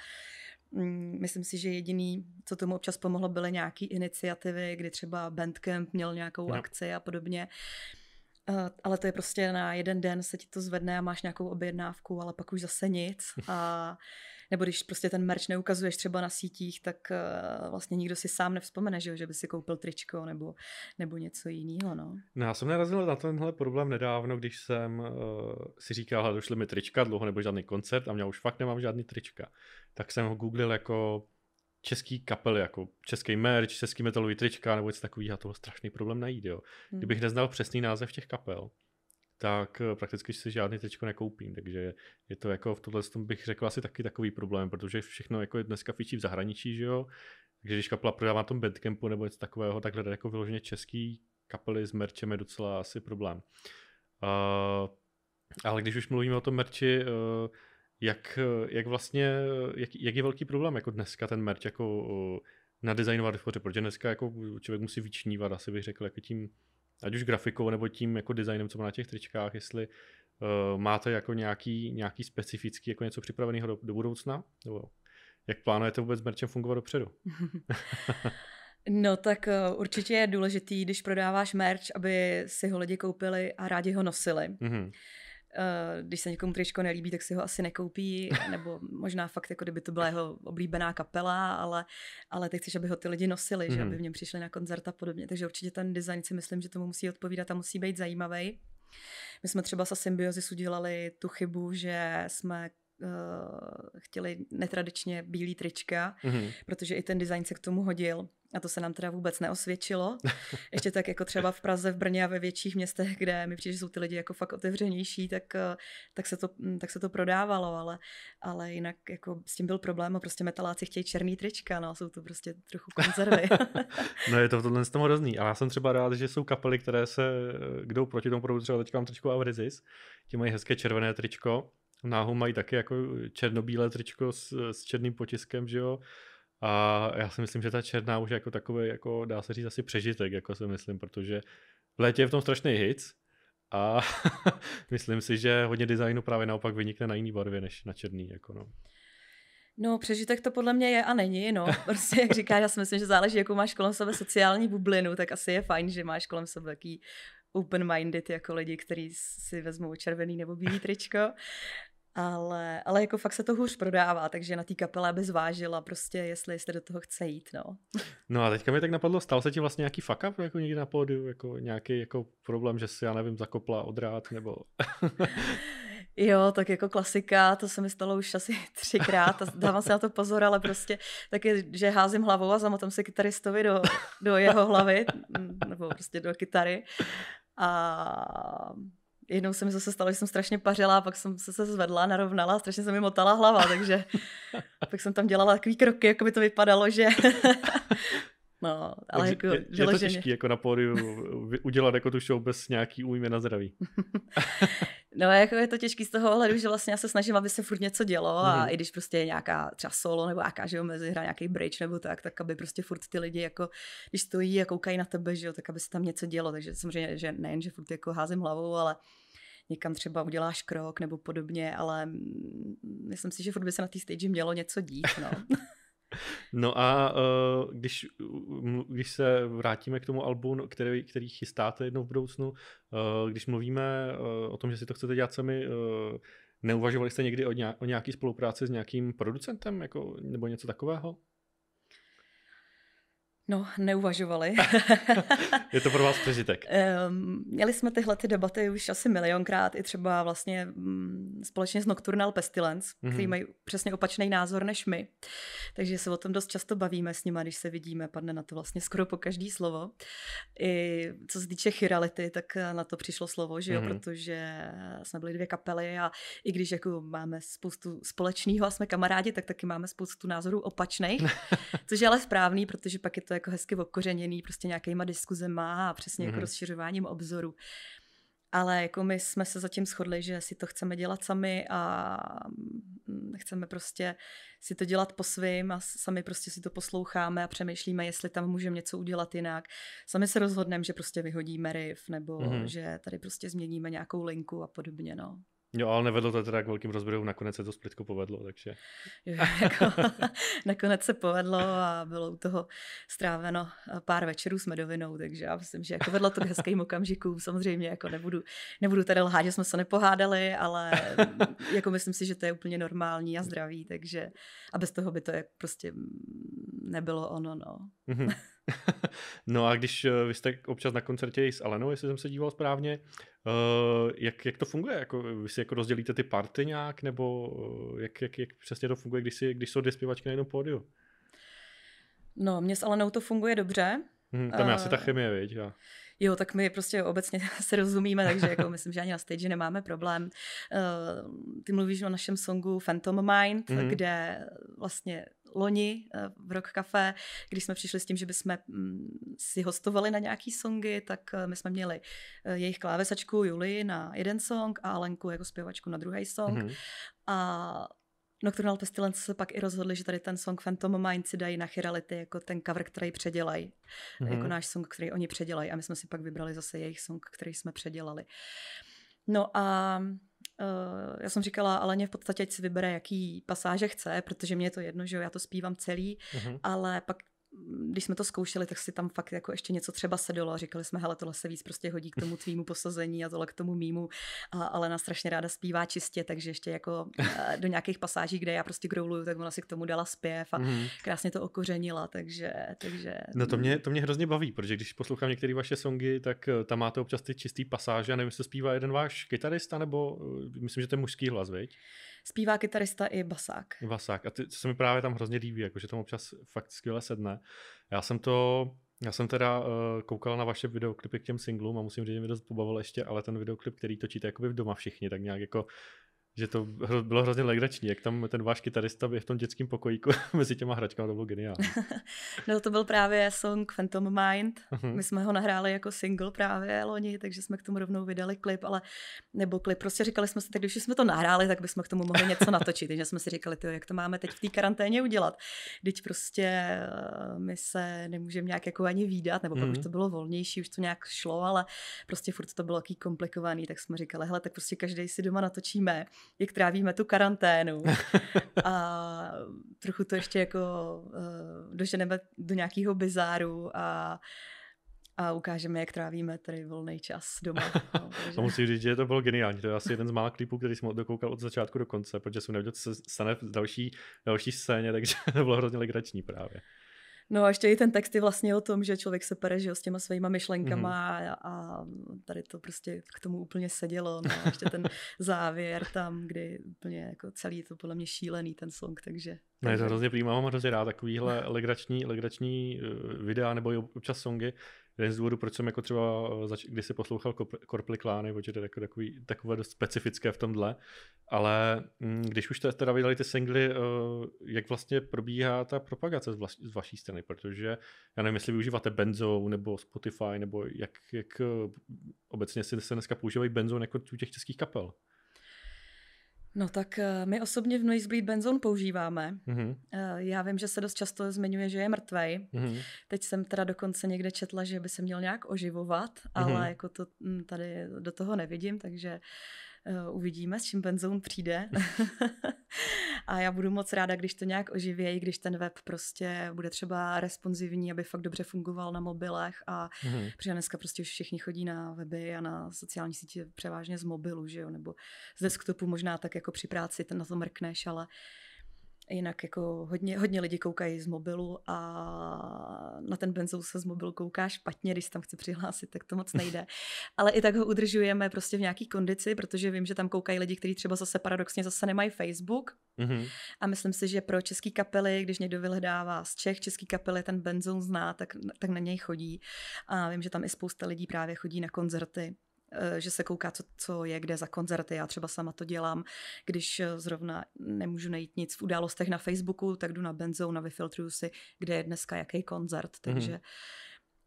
myslím si, že jediný, co tomu občas pomohlo, byly nějaké iniciativy, kdy třeba Bandcamp měl nějakou no. akci a podobně. Uh, ale to je prostě na jeden den se ti to zvedne a máš nějakou objednávku, ale pak už zase nic. A nebo když prostě ten merch neukazuješ třeba na sítích, tak uh, vlastně nikdo si sám nevzpomene, že, že by si koupil tričko nebo, nebo něco jiného. No. no. já jsem narazil na tenhle problém nedávno, když jsem uh, si říkal, došly mi trička, dlouho nebo žádný koncert a já už fakt nemám žádný trička. Tak jsem ho googlil jako český kapely, jako český merch, český metalový trička nebo něco takového, a to byl strašný problém najít, jo. Hmm. Kdybych neznal přesný název těch kapel, tak eh, prakticky si žádný tričko nekoupím, takže je to jako v tohle tom bych řekl asi taky takový problém, protože všechno jako je dneska fičí v zahraničí, že jo, takže když kapela prodává na tom Bandcampu nebo něco takového, tak hledat jako vyloženě český kapely s merčem je docela asi problém. Uh, ale když už mluvíme o tom merči, uh, jak, jak vlastně, jak, jak je velký problém jako dneska ten merch jako uh, nadizajnovat v protože dneska jako člověk musí vyčnívat, asi bych řekl, jako tím ať už grafikou nebo tím jako designem, co má na těch tričkách, jestli uh, máte jako nějaký, nějaký specifický, jako něco připraveného do, do budoucna? Nebo jak plánujete vůbec merchem fungovat dopředu? No tak uh, určitě je důležitý, když prodáváš merch, aby si ho lidi koupili a rádi ho nosili. Mm-hmm. Uh, když se někomu tričko nelíbí, tak si ho asi nekoupí, nebo možná fakt, jako kdyby to byla jeho oblíbená kapela, ale, ale ty chceš, aby ho ty lidi nosili, mm-hmm. že aby v něm přišli na koncert a podobně. Takže určitě ten design si myslím, že tomu musí odpovídat a musí být zajímavý. My jsme třeba sa Symbiosis udělali tu chybu, že jsme chtěli netradičně bílý trička, mm-hmm. protože i ten design se k tomu hodil. A to se nám teda vůbec neosvědčilo. Ještě tak jako třeba v Praze, v Brně a ve větších městech, kde mi přijde, že jsou ty lidi jako fakt otevřenější, tak, eh, tak, se, to, hm, tak se to prodávalo, ale, ale jinak jako s tím byl problém a prostě metaláci chtějí černý trička, no, jsou to prostě trochu konzervy. no je to tohle z toho hrozný, ale já jsem třeba rád, že jsou kapely, které se jdou proti tomu produktu, třeba teďka mám tričko Avrizis, ti mají hezké červené tričko, náhu mají taky jako černobílé tričko s, s černým potiskem, že jo, a já si myslím, že ta černá už jako takový, jako dá se říct asi přežitek, jako si myslím, protože v létě je v tom strašný hit a myslím si, že hodně designu právě naopak vynikne na jiný barvě než na černý. Jako no. No, přežitek to podle mě je a není, no. Prostě, jak říká, já si myslím, že záleží, jakou máš kolem sebe sociální bublinu, tak asi je fajn, že máš kolem sebe taký open-minded jako lidi, kteří si vezmou červený nebo bílý tričko. Ale, ale jako fakt se to hůř prodává, takže na té kapele by zvážila prostě, jestli, jestli do toho chce jít, no. No a teďka mi tak napadlo, stal se ti vlastně nějaký fuck up jako někdy na pódiu, jako nějaký jako problém, že si, já nevím, zakopla odrát, nebo... Jo, tak jako klasika, to se mi stalo už asi třikrát a dávám se na to pozor, ale prostě taky, že házím hlavou a zamotám se kytaristovi do, do jeho hlavy, nebo prostě do kytary. A jednou se mi zase stalo, že jsem strašně pařila a pak jsem se, se zvedla, narovnala strašně se mi motala hlava, takže pak jsem tam dělala takový kroky, jako by to vypadalo, že... no, ale jako je, je to těžké jako na pódiu udělat jako tu show bez nějaký újmy na zdraví. No, jako je to těžký z toho ohledu, že vlastně já se snažím, aby se furt něco dělo a mm. i když prostě je nějaká třeba solo nebo nějaká, že jo, mezi hra nějaký bridge nebo tak, tak aby prostě furt ty lidi jako, když stojí a koukají na tebe, že jo, tak aby se tam něco dělo, takže samozřejmě, že nejen, že furt jako házím hlavou, ale někam třeba uděláš krok nebo podobně, ale myslím si, že furt by se na té stage mělo něco dít, no. No a uh, když, když se vrátíme k tomu albu, který, který chystáte jednou v budoucnu, uh, když mluvíme uh, o tom, že si to chcete dělat sami, neuvažovali jste někdy o, nějak, o nějaký spolupráci s nějakým producentem jako, nebo něco takového? No, neuvažovali. je to pro vás přežitek? Měli jsme tyhle ty debaty už asi milionkrát, i třeba vlastně um, společně s Nocturnal Pestilence, mm-hmm. který mají přesně opačný názor než my. Takže se o tom dost často bavíme s nimi, když se vidíme, padne na to vlastně skoro po každý slovo. I co se týče chirality, tak na to přišlo slovo, že jo, mm-hmm. protože jsme byli dvě kapely a i když jako máme spoustu společného a jsme kamarádi, tak taky máme spoustu názorů opačných, což je ale správný, protože pak je to jako hezky okořeněný prostě nějakýma diskuzema a přesně mm-hmm. jako mhm. rozšiřováním obzoru. Ale jako my jsme se zatím shodli, že si to chceme dělat sami a mm, chceme prostě si to dělat po svým a sami prostě si to posloucháme a přemýšlíme, jestli tam můžeme něco udělat jinak. Sami se rozhodneme, že prostě vyhodíme riff nebo mm-hmm. že tady prostě změníme nějakou linku a podobně, no. Jo, ale nevedlo to teda k velkým rozběrům, nakonec se to splitko povedlo, takže... Jo, jako, nakonec se povedlo a bylo u toho stráveno pár večerů s medovinou, takže já myslím, že jako vedlo to k hezkým okamžikům, samozřejmě jako nebudu, nebudu tady lhát, že jsme se nepohádali, ale jako myslím si, že to je úplně normální a zdravý, takže a bez toho by to jak prostě nebylo ono, no. Mhm. no a když eh, vy jste občas na koncertě s Alenou, jestli jsem se díval správně, uh, jak, jak to funguje? Jako, vy si jako rozdělíte ty party nějak, nebo eh, jak, jak, jak přesně to funguje, když, si, když jsou dvě zpěvačky na jednom pódiu? No, mně s Alenou to funguje dobře. Hmm, tam je uh, asi ta chemie, viď? Já. Jo, tak my prostě obecně se rozumíme, takže jako myslím, že ani na stage nemáme problém. Uh, ty mluvíš o našem songu Phantom Mind, mm-hmm. kde vlastně loni eh, v Rock Café, když jsme přišli s tím, že bychom mm, si hostovali na nějaký songy, tak eh, my jsme měli jejich klávesačku Juli na jeden song a Alenku jako zpěvačku na druhý song. Mm-hmm. A Nocturnal Pestilence se pak i rozhodli, že tady ten song Phantom Mind si dají na Chirality jako ten cover, který předělají. Mm-hmm. Jako náš song, který oni předělají. A my jsme si pak vybrali zase jejich song, který jsme předělali. No a uh, já jsem říkala, ale v podstatě ať si vybere, jaký pasáže chce, protože mě je to jedno, že jo, já to zpívám celý, mm-hmm. ale pak když jsme to zkoušeli, tak si tam fakt jako ještě něco třeba sedilo a říkali jsme, hele, tohle se víc prostě hodí k tomu tvýmu posazení a tohle k tomu mýmu. A Alena strašně ráda zpívá čistě, takže ještě jako eh, do nějakých pasáží, kde já prostě grouluju, tak ona si k tomu dala zpěv a mm. krásně to okořenila, takže, takže... No to mě, to mě hrozně baví, protože když poslouchám některé vaše songy, tak eh, tam máte občas ty čistý pasáže, a nevím, jestli zpívá jeden váš kytarista, nebo eh, myslím, že to je mužský hlas, viď? Zpívá kytarista i basák. Basák. A ty, co se mi právě tam hrozně líbí, jako, že tam občas fakt skvěle sedne. Já jsem to, já jsem teda uh, koukal na vaše videoklipy k těm singlům a musím říct, že mě dost pobavil ještě, ale ten videoklip, který točíte jakoby v doma všichni, tak nějak jako že to bylo hrozně legrační, jak tam ten váš kytarista je v tom dětském pokojíku mezi těma hračkami, to bylo geniální. no to byl právě song Phantom Mind, uh-huh. my jsme ho nahráli jako single právě loni, takže jsme k tomu rovnou vydali klip, ale nebo klip, prostě říkali jsme si, tak když jsme to nahráli, tak bychom k tomu mohli něco natočit, takže jsme si říkali, tyjo, jak to máme teď v té karanténě udělat. Teď prostě eh, my se nemůžeme nějak jako ani výdat, nebo pak uh-huh. už mhm. to bylo volnější, už to nějak šlo, ale prostě furt to bylo taký komplikovaný, tak jsme říkali, hele, tak prostě každý si doma natočíme jak trávíme tu karanténu. a trochu to ještě jako uh, doženeme do nějakého bizáru a a ukážeme, jak trávíme tady volný čas doma. No, takže... A musím říct, že to bylo geniální. To je asi jeden z mála klipů, který jsem dokoukal od začátku do konce, protože jsem nevěděl, co se stane v další, další scéně, takže to bylo hrozně legrační právě. No a ještě i ten text je vlastně o tom, že člověk se pere že, s těma svýma myšlenkama mm-hmm. a, a tady to prostě k tomu úplně sedělo. No a ještě ten závěr tam, kdy úplně jako celý je to podle mě šílený ten song, takže... No je to hrozně prýmá, mám hrozně rád takovýhle legrační, legrační eh, videa nebo občas songy, jeden z důvodů, proč jsem jako třeba, eh, když si poslouchal Korply Klány, protože to je takový, takové dost specifické v tomhle, ale mm, když už teda vydali ty singly, eh, jak vlastně probíhá ta propagace z, vlaš, z vaší strany, protože já nevím, jestli využíváte Benzo nebo Spotify, nebo jak, jak eh, obecně si se dneska používají Benzo jako u těch českých kapel. No tak eh, my osobně v Noisebleed Benzone používáme. Mm-hmm. Já vím, že se dost často zmiňuje, že je mrtvej. Mm-hmm. Teď jsem teda dokonce někde četla, že by se měl nějak oživovat, mm-hmm. ale jako to hm, tady do toho nevidím, takže uh, uvidíme, s čím Benzone přijde. a já budu moc ráda, když to nějak oživějí, když ten web prostě bude třeba responsivní, aby fakt dobře fungoval na mobilech a mm-hmm. protože dneska prostě už všichni chodí na weby a na sociální sítě převážně z mobilu, že jo, nebo z desktopu možná tak jako při práci ten na to mrkneš, ale Jinak jako hodně, hodně lidi koukají z mobilu a na ten benzou se z mobilu kouká špatně, když se tam chce přihlásit, tak to moc nejde. Ale i tak ho udržujeme prostě v nějaký kondici, protože vím, že tam koukají lidi, kteří třeba zase paradoxně zase nemají Facebook. Mm-hmm. A myslím si, že pro český kapely, když někdo vyhledává z Čech český kapely, ten benzou zná, tak, tak na něj chodí. A vím, že tam i spousta lidí právě chodí na koncerty že se kouká, co, co je kde za koncerty. Já třeba sama to dělám, když eh, zrovna nemůžu najít nic v událostech na Facebooku, tak jdu na Benzou, na vyfiltruju si, kde je dneska jaký koncert. Mhm. Takže mm-hmm.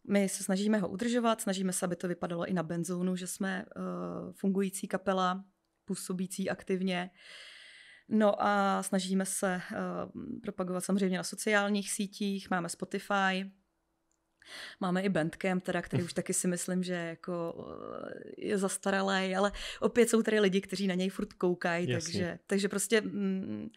My se snažíme ho udržovat, snažíme se, aby to vypadalo i na benzónu, že jsme uh, fungující kapela, působící aktivně. No a snažíme se uh, propagovat samozřejmě na sociálních sítích, máme Spotify, Máme i Bandcamp, teda, který už taky si myslím, že jako eh, je zastaralý, ale opět jsou tady lidi, kteří na něj furt koukají, takže, takže prostě mm,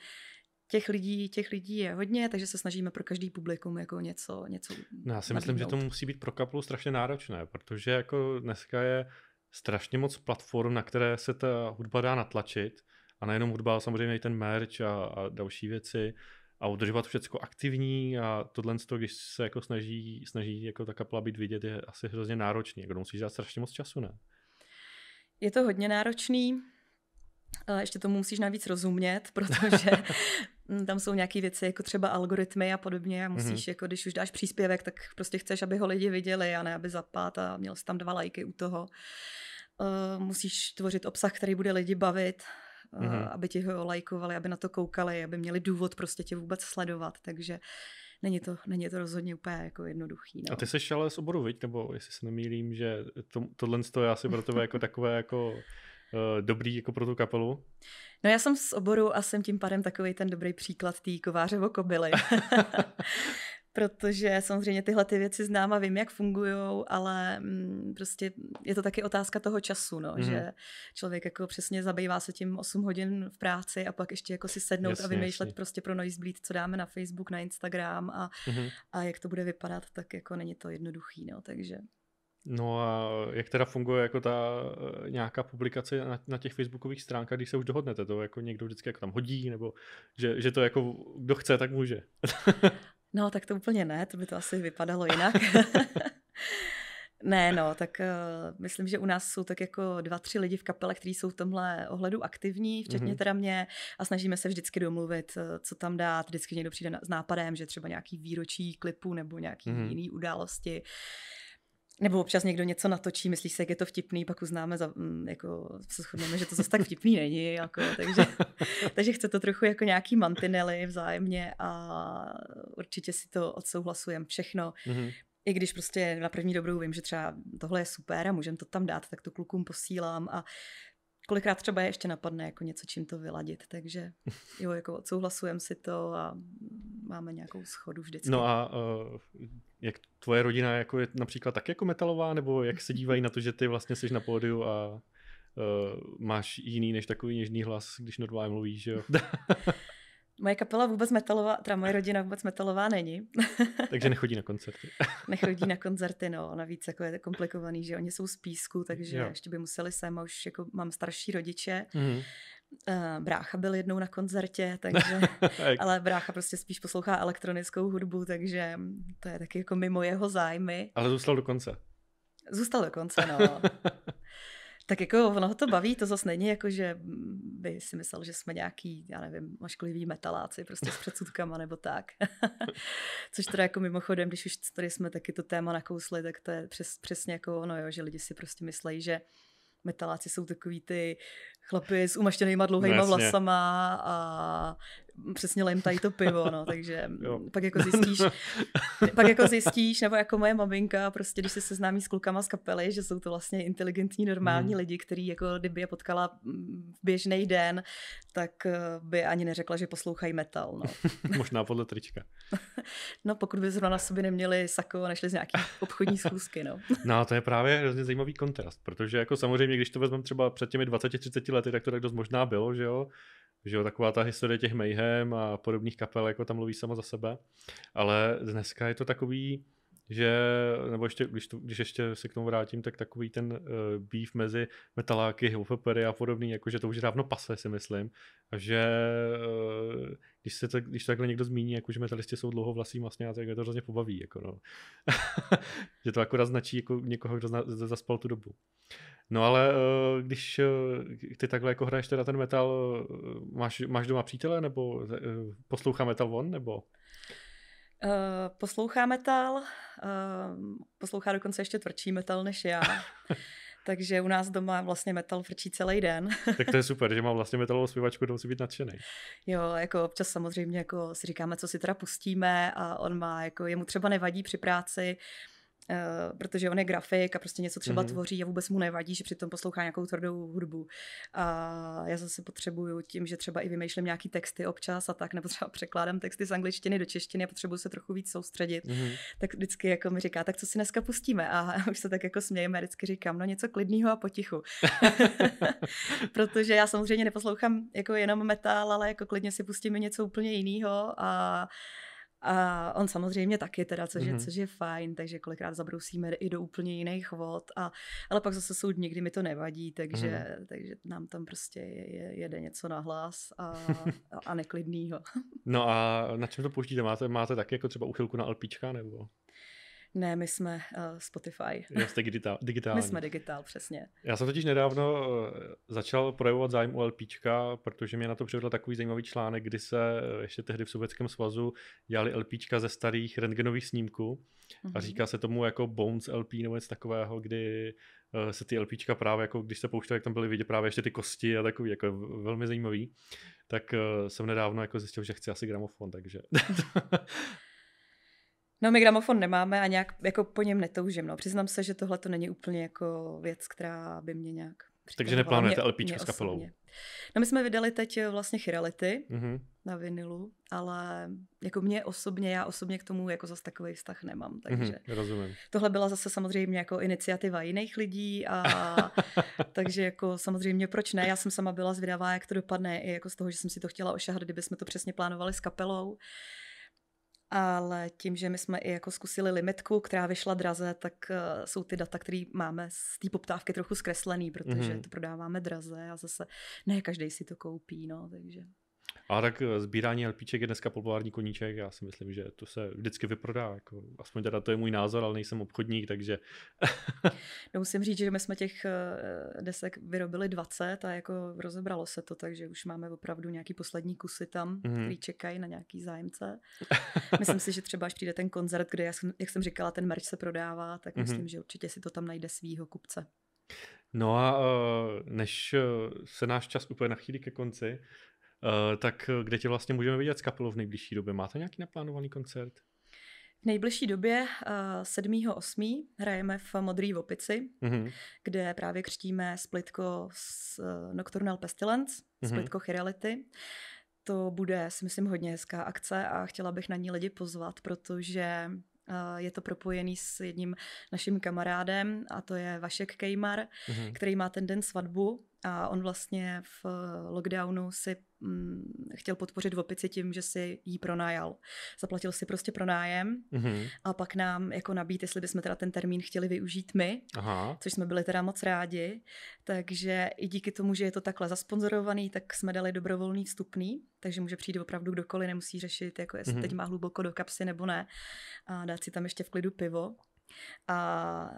těch lidí, těch lidí je hodně, takže se snažíme pro každý publikum jako něco, něco no, Já si nabídnout. myslím, že to musí být pro kapelu strašně náročné, protože jako dneska je strašně moc platform, na které se ta hudba dá natlačit a nejenom hudba, ale samozřejmě i ten merch a, a další věci a udržovat všechno aktivní a tohle, když se jako snaží, snaží jako ta kapela být vidět, je asi hrozně náročný. Jako musíš dát strašně moc času, ne? Je to hodně náročný, ještě tomu musíš navíc rozumět, protože tam jsou nějaké věci, jako třeba algoritmy a podobně a musíš, mm-hmm. jako když už dáš příspěvek, tak prostě chceš, aby ho lidi viděli a ne, aby zapát a měl jsi tam dva lajky u toho. Uh, musíš tvořit obsah, který bude lidi bavit, mm-hmm. aby ti ho lajkovali, aby na to koukali, aby měli důvod prostě tě vůbec sledovat, takže není to, není to rozhodně úplně jako jednoduchý. No. A ty jsi ale z oboru, viď? nebo jestli se nemýlím, že to, tohle je asi pro tebe jako takové jako dobrý jako pro tu kapelu? No já jsem z oboru a jsem tím pádem takový ten dobrý příklad té kovářevo kobily. protože samozřejmě tyhle ty věci znám a vím, jak fungují, ale mm, prostě je to taky otázka toho času, no, mm. že člověk jako přesně zabývá se tím 8 hodin v práci a pak ještě jako si sednout jasně, a vymýšlet jasně. prostě pro Noisebleed, co dáme na Facebook, na Instagram a, mm. a jak to bude vypadat, tak jako není to jednoduchý, no, takže... No a jak teda funguje jako ta eh, nějaká publikace na, na těch facebookových stránkách, když se už dohodnete, to jako někdo vždycky jako tam hodí, nebo že, že to jako kdo chce, tak může. No, tak to úplně ne, to by to asi vypadalo jinak. ne, no, tak uh, myslím, že u nás jsou tak jako dva, tři lidi v kapele, kteří jsou v tomhle ohledu aktivní, včetně mm-hmm. teda mě a snažíme se vždycky domluvit, eh, co tam dát. Vždycky někdo přijde na, s nápadem, že třeba nějaký výročí klipu nebo nějaký mm-hmm. jiný události. Nebo občas někdo něco natočí, myslí se, jak je to vtipný, pak uznáme, za, mm, jako se shodneme, že to zase tak vtipný není, jako, takže, takže chce to trochu jako nějaký mantinely vzájemně a určitě si to odsouhlasujeme všechno. Mm-hmm. I když prostě na první dobrou vím, že třeba tohle je super a můžeme to tam dát, tak to klukům posílám a kolikrát třeba ještě napadne jako něco, čím to vyladit, takže jo, jako odsouhlasujeme si to a máme nějakou schodu vždycky. No a uh, jak tvoje rodina jako je například tak jako metalová, nebo jak se dívají na to, že ty vlastně jsi na pódiu a uh, máš jiný než takový něžný hlas, když normálně mluvíš, že jo? Moje kapela vůbec metalová, teda moje rodina vůbec metalová není. takže nechodí na koncerty. nechodí na koncerty, no. Navíc jako je to komplikovaný, že oni jsou z písku, takže jo. ještě by museli sem a už jako mám starší rodiče. Mm-hmm. Uh, brácha byl jednou na koncertě, takže, ale brácha prostě spíš poslouchá elektronickou hudbu, takže to je taky jako mimo jeho zájmy. Ale zůstal do konce. Zůstal do konce, no. tak jako ono ho to baví, to zase není jako, že by si myslel, že jsme nějaký, já nevím, maškliví metaláci prostě s předsudkama nebo tak. Což teda jako mimochodem, když už tady jsme taky to téma nakousli, tak to je přes, přesně jako ono, jo, že lidi si prostě myslejí, že metaláci jsou takový ty chlapy s umaštěnýma dlouhýma no, vlasama a přesně lemtají to pivo, no, takže jo. pak jako zjistíš, pak jako zjistíš, nebo jako moje maminka, prostě když se seznámí s klukama z kapely, že jsou to vlastně inteligentní, normální hmm. lidi, který jako kdyby je potkala v běžný den, tak eh, by ani neřekla, že poslouchají metal, no. Možná podle trička. no, pokud by zrovna na sobě neměli sako a nešli z nějaký obchodní schůzky, no. no, to je právě hrozně zajímavý kontrast, protože jako samozřejmě, když to vezmeme třeba před těmi 20-30 lety, tak to tak dost možná bylo, že jo, že jo, taková ta historie těch Mayhem a podobných kapel, jako tam mluví sama za sebe. Ale dneska je to takový, že, nebo ještě, když, to, když ještě se k tomu vrátím, tak takový ten uh, beef mezi metaláky, hiphopery a podobný, jakože to už dávno pase, si myslím. A že uh, když, se to, když to takhle někdo zmíní, jako že metalisti jsou dlouhovlasí vlastně, tak je to hrozně pobaví. Jako no. že to akorát značí jako někoho, kdo zna, zaspal tu dobu. No ale uh, když uh, ty takhle jako hraješ teda ten metal, uh, máš, máš doma přítele, nebo poslouchá metal on, nebo? Uh, poslouchá metal, uh, poslouchá dokonce ještě tvrdší metal než já. Takže u nás doma vlastně metal frčí celý den. tak to je super, že mám vlastně metalovou zpěvačku, to musí být nadšený. Jo, jako občas samozřejmě jako si říkáme, co si teda pustíme a on má, jako jemu třeba nevadí při práci, Uh, protože on je grafik a prostě něco třeba mm-hmm. tvoří a vůbec mu nevadí, že přitom poslouchá nějakou tvrdou hudbu. A já zase potřebuju tím, že třeba i vymýšlím nějaký texty občas a tak, nebo třeba překládám texty z angličtiny do češtiny a potřebuju se trochu víc soustředit. Mm-hmm. Tak vždycky jako mi říká, tak co si dneska pustíme? A už se tak jako smějeme, vždycky říkám, no něco klidného a potichu. protože já samozřejmě neposlouchám jako jenom metal, ale jako klidně si pustíme něco úplně jiného a a on samozřejmě taky teda, což je, mm-hmm. což je fajn, takže kolikrát zabrousíme i do úplně jiných vod, a, ale pak zase jsou dny, kdy mi to nevadí, takže, mm-hmm. takže nám tam prostě je, jede něco na hlas a, a neklidnýho. No a na čem to pouštíte? Máte, máte taky jako třeba uchylku na LPčka nebo? Ne, my jsme uh, Spotify. Já jste digitál, digitální. My jsme digitál, přesně. Já jsem totiž nedávno uh, začal projevovat zájem u LPčka, protože mě na to přivedl takový zajímavý článek, kdy se uh, ještě tehdy v Sovětském svazu dělali LPčka ze starých rentgenových snímků. Uh-huh. A mhm. říká se tomu jako Bones LP nebo něco takového, kdy se ty LPčka právě, jako když se pouštěly, jak tam byly vidět právě ještě ty kosti a takový, jako velmi zajímavý. Tak jsem nedávno jako zjistil, že chci asi gramofon, takže... No, my gramofon nemáme a nějak jako po něm netoužím. No. Přiznám se, že tohle to není úplně jako věc, která by mě nějak takže neplánujete LPčka s kapelou? No my jsme vydali teď eh, vlastně Chirality mm-hmm. na vinilu, ale jako mě osobně, já osobně k tomu jako zase takový vztah nemám, takže mm-hmm, rozumím. tohle byla zase samozřejmě jako iniciativa jiných lidí a takže jako samozřejmě proč ne, já jsem sama byla zvědavá, jak to dopadne i jako z toho, že jsem si to chtěla ošahat, kdyby jsme to přesně plánovali s kapelou, ale tím, že my jsme i jako zkusili limitku, která vyšla draze, tak uh, jsou ty data, které máme z té poptávky trochu zkreslený, protože mm-hmm. to prodáváme draze a zase ne každý si to koupí, no, takže... A tak eh, sbírání LPček je dneska populární koníček, já si myslím, že to se vždycky vyprodá, jako, aspoň teda to je můj názor, ale nejsem obchodník, takže... no musím říct, že my jsme těch eh, desek vyrobili 20 a jako rozebralo se to, takže už máme opravdu nějaký poslední kusy tam, mm-hmm. který čekají na nějaký zájemce. myslím si, že třeba až přijde ten koncert, kde, jak jsem, jak jsem říkala, ten merch se prodává, tak mm-hmm. myslím, že určitě si to tam najde svýho kupce. No a než se náš čas úplně nachýlí ke konci, tak eh, kde tě vlastně můžeme vidět s kapelou v nejbližší době? Máte nějaký naplánovaný koncert? V nejbližší době uh, eh, 7.8. hrajeme v Modrý Opici, mm-hmm. kde právě křtíme splitko s uh, Nocturnal Pestilence, mm-hmm. splitko Chirality. To bude, si myslím, hodně hezká akce a chtěla bych na ní lidi pozvat, protože je to propojený s jedním naším kamarádem a to je Vašek Kejmar, mm-hmm. který má ten den svatbu a on vlastně v lockdownu si mm, chtěl podpořit v opici tím, že si jí pronájal. Zaplatil si prostě pronájem mm-hmm. a pak nám jako nabít, jestli bychom teda ten termín chtěli využít my, Aha. což jsme byli teda moc rádi. Takže i díky tomu, že je to takhle zasponzorovaný, tak jsme dali dobrovolný vstupný, takže může přijít opravdu kdokoliv, nemusí řešit, jako jestli mm-hmm. teď má hluboko do kapsy nebo ne a dát si tam ještě v klidu pivo. A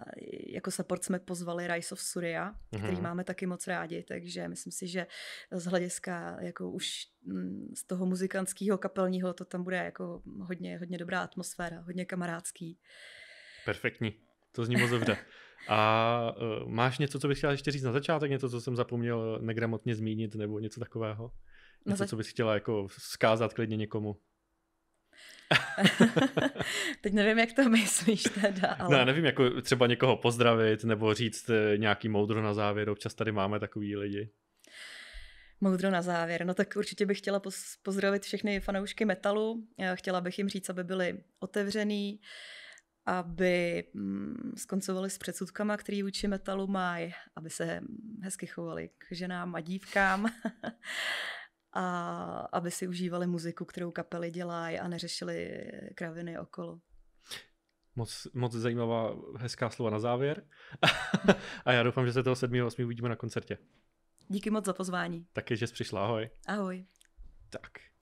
jako support jsme pozvali Rise of Surya, mm-hmm. který máme taky moc rádi, takže myslím si, že z hlediska jako už mm, z toho muzikantského kapelního to tam bude jako hodně, hodně dobrá atmosféra, hodně kamarádský. Perfektní, to zní moc dobře. A uh, máš něco, co bych chtěla ještě říct na začátek, něco, co jsem zapomněl negramotně zmínit, nebo něco takového? Něco, co bys chtěla jako zkázat klidně někomu? Teď nevím, jak to myslíš teda, ale... Ne, nevím, jako třeba někoho pozdravit nebo říct eh, nějaký moudro na závěr, občas tady máme takový lidi. Moudro na závěr. No tak určitě bych chtěla pozdravit všechny fanoušky metalu. Chtěla bych jim říct, aby byli otevřený, aby mm, skoncovali s předsudkama, který vůči metalu mají, aby se hezky chovali k ženám a dívkám a aby si užívali muziku, kterou kapely dělají a neřešili kraviny okolo. Moc, moc zajímavá, hezká slova na závěr. a já doufám, že se toho 7. 8. uvidíme na koncertě. Díky moc za pozvání. Taky, že jsi přišla, ahoj. Ahoj. Tak.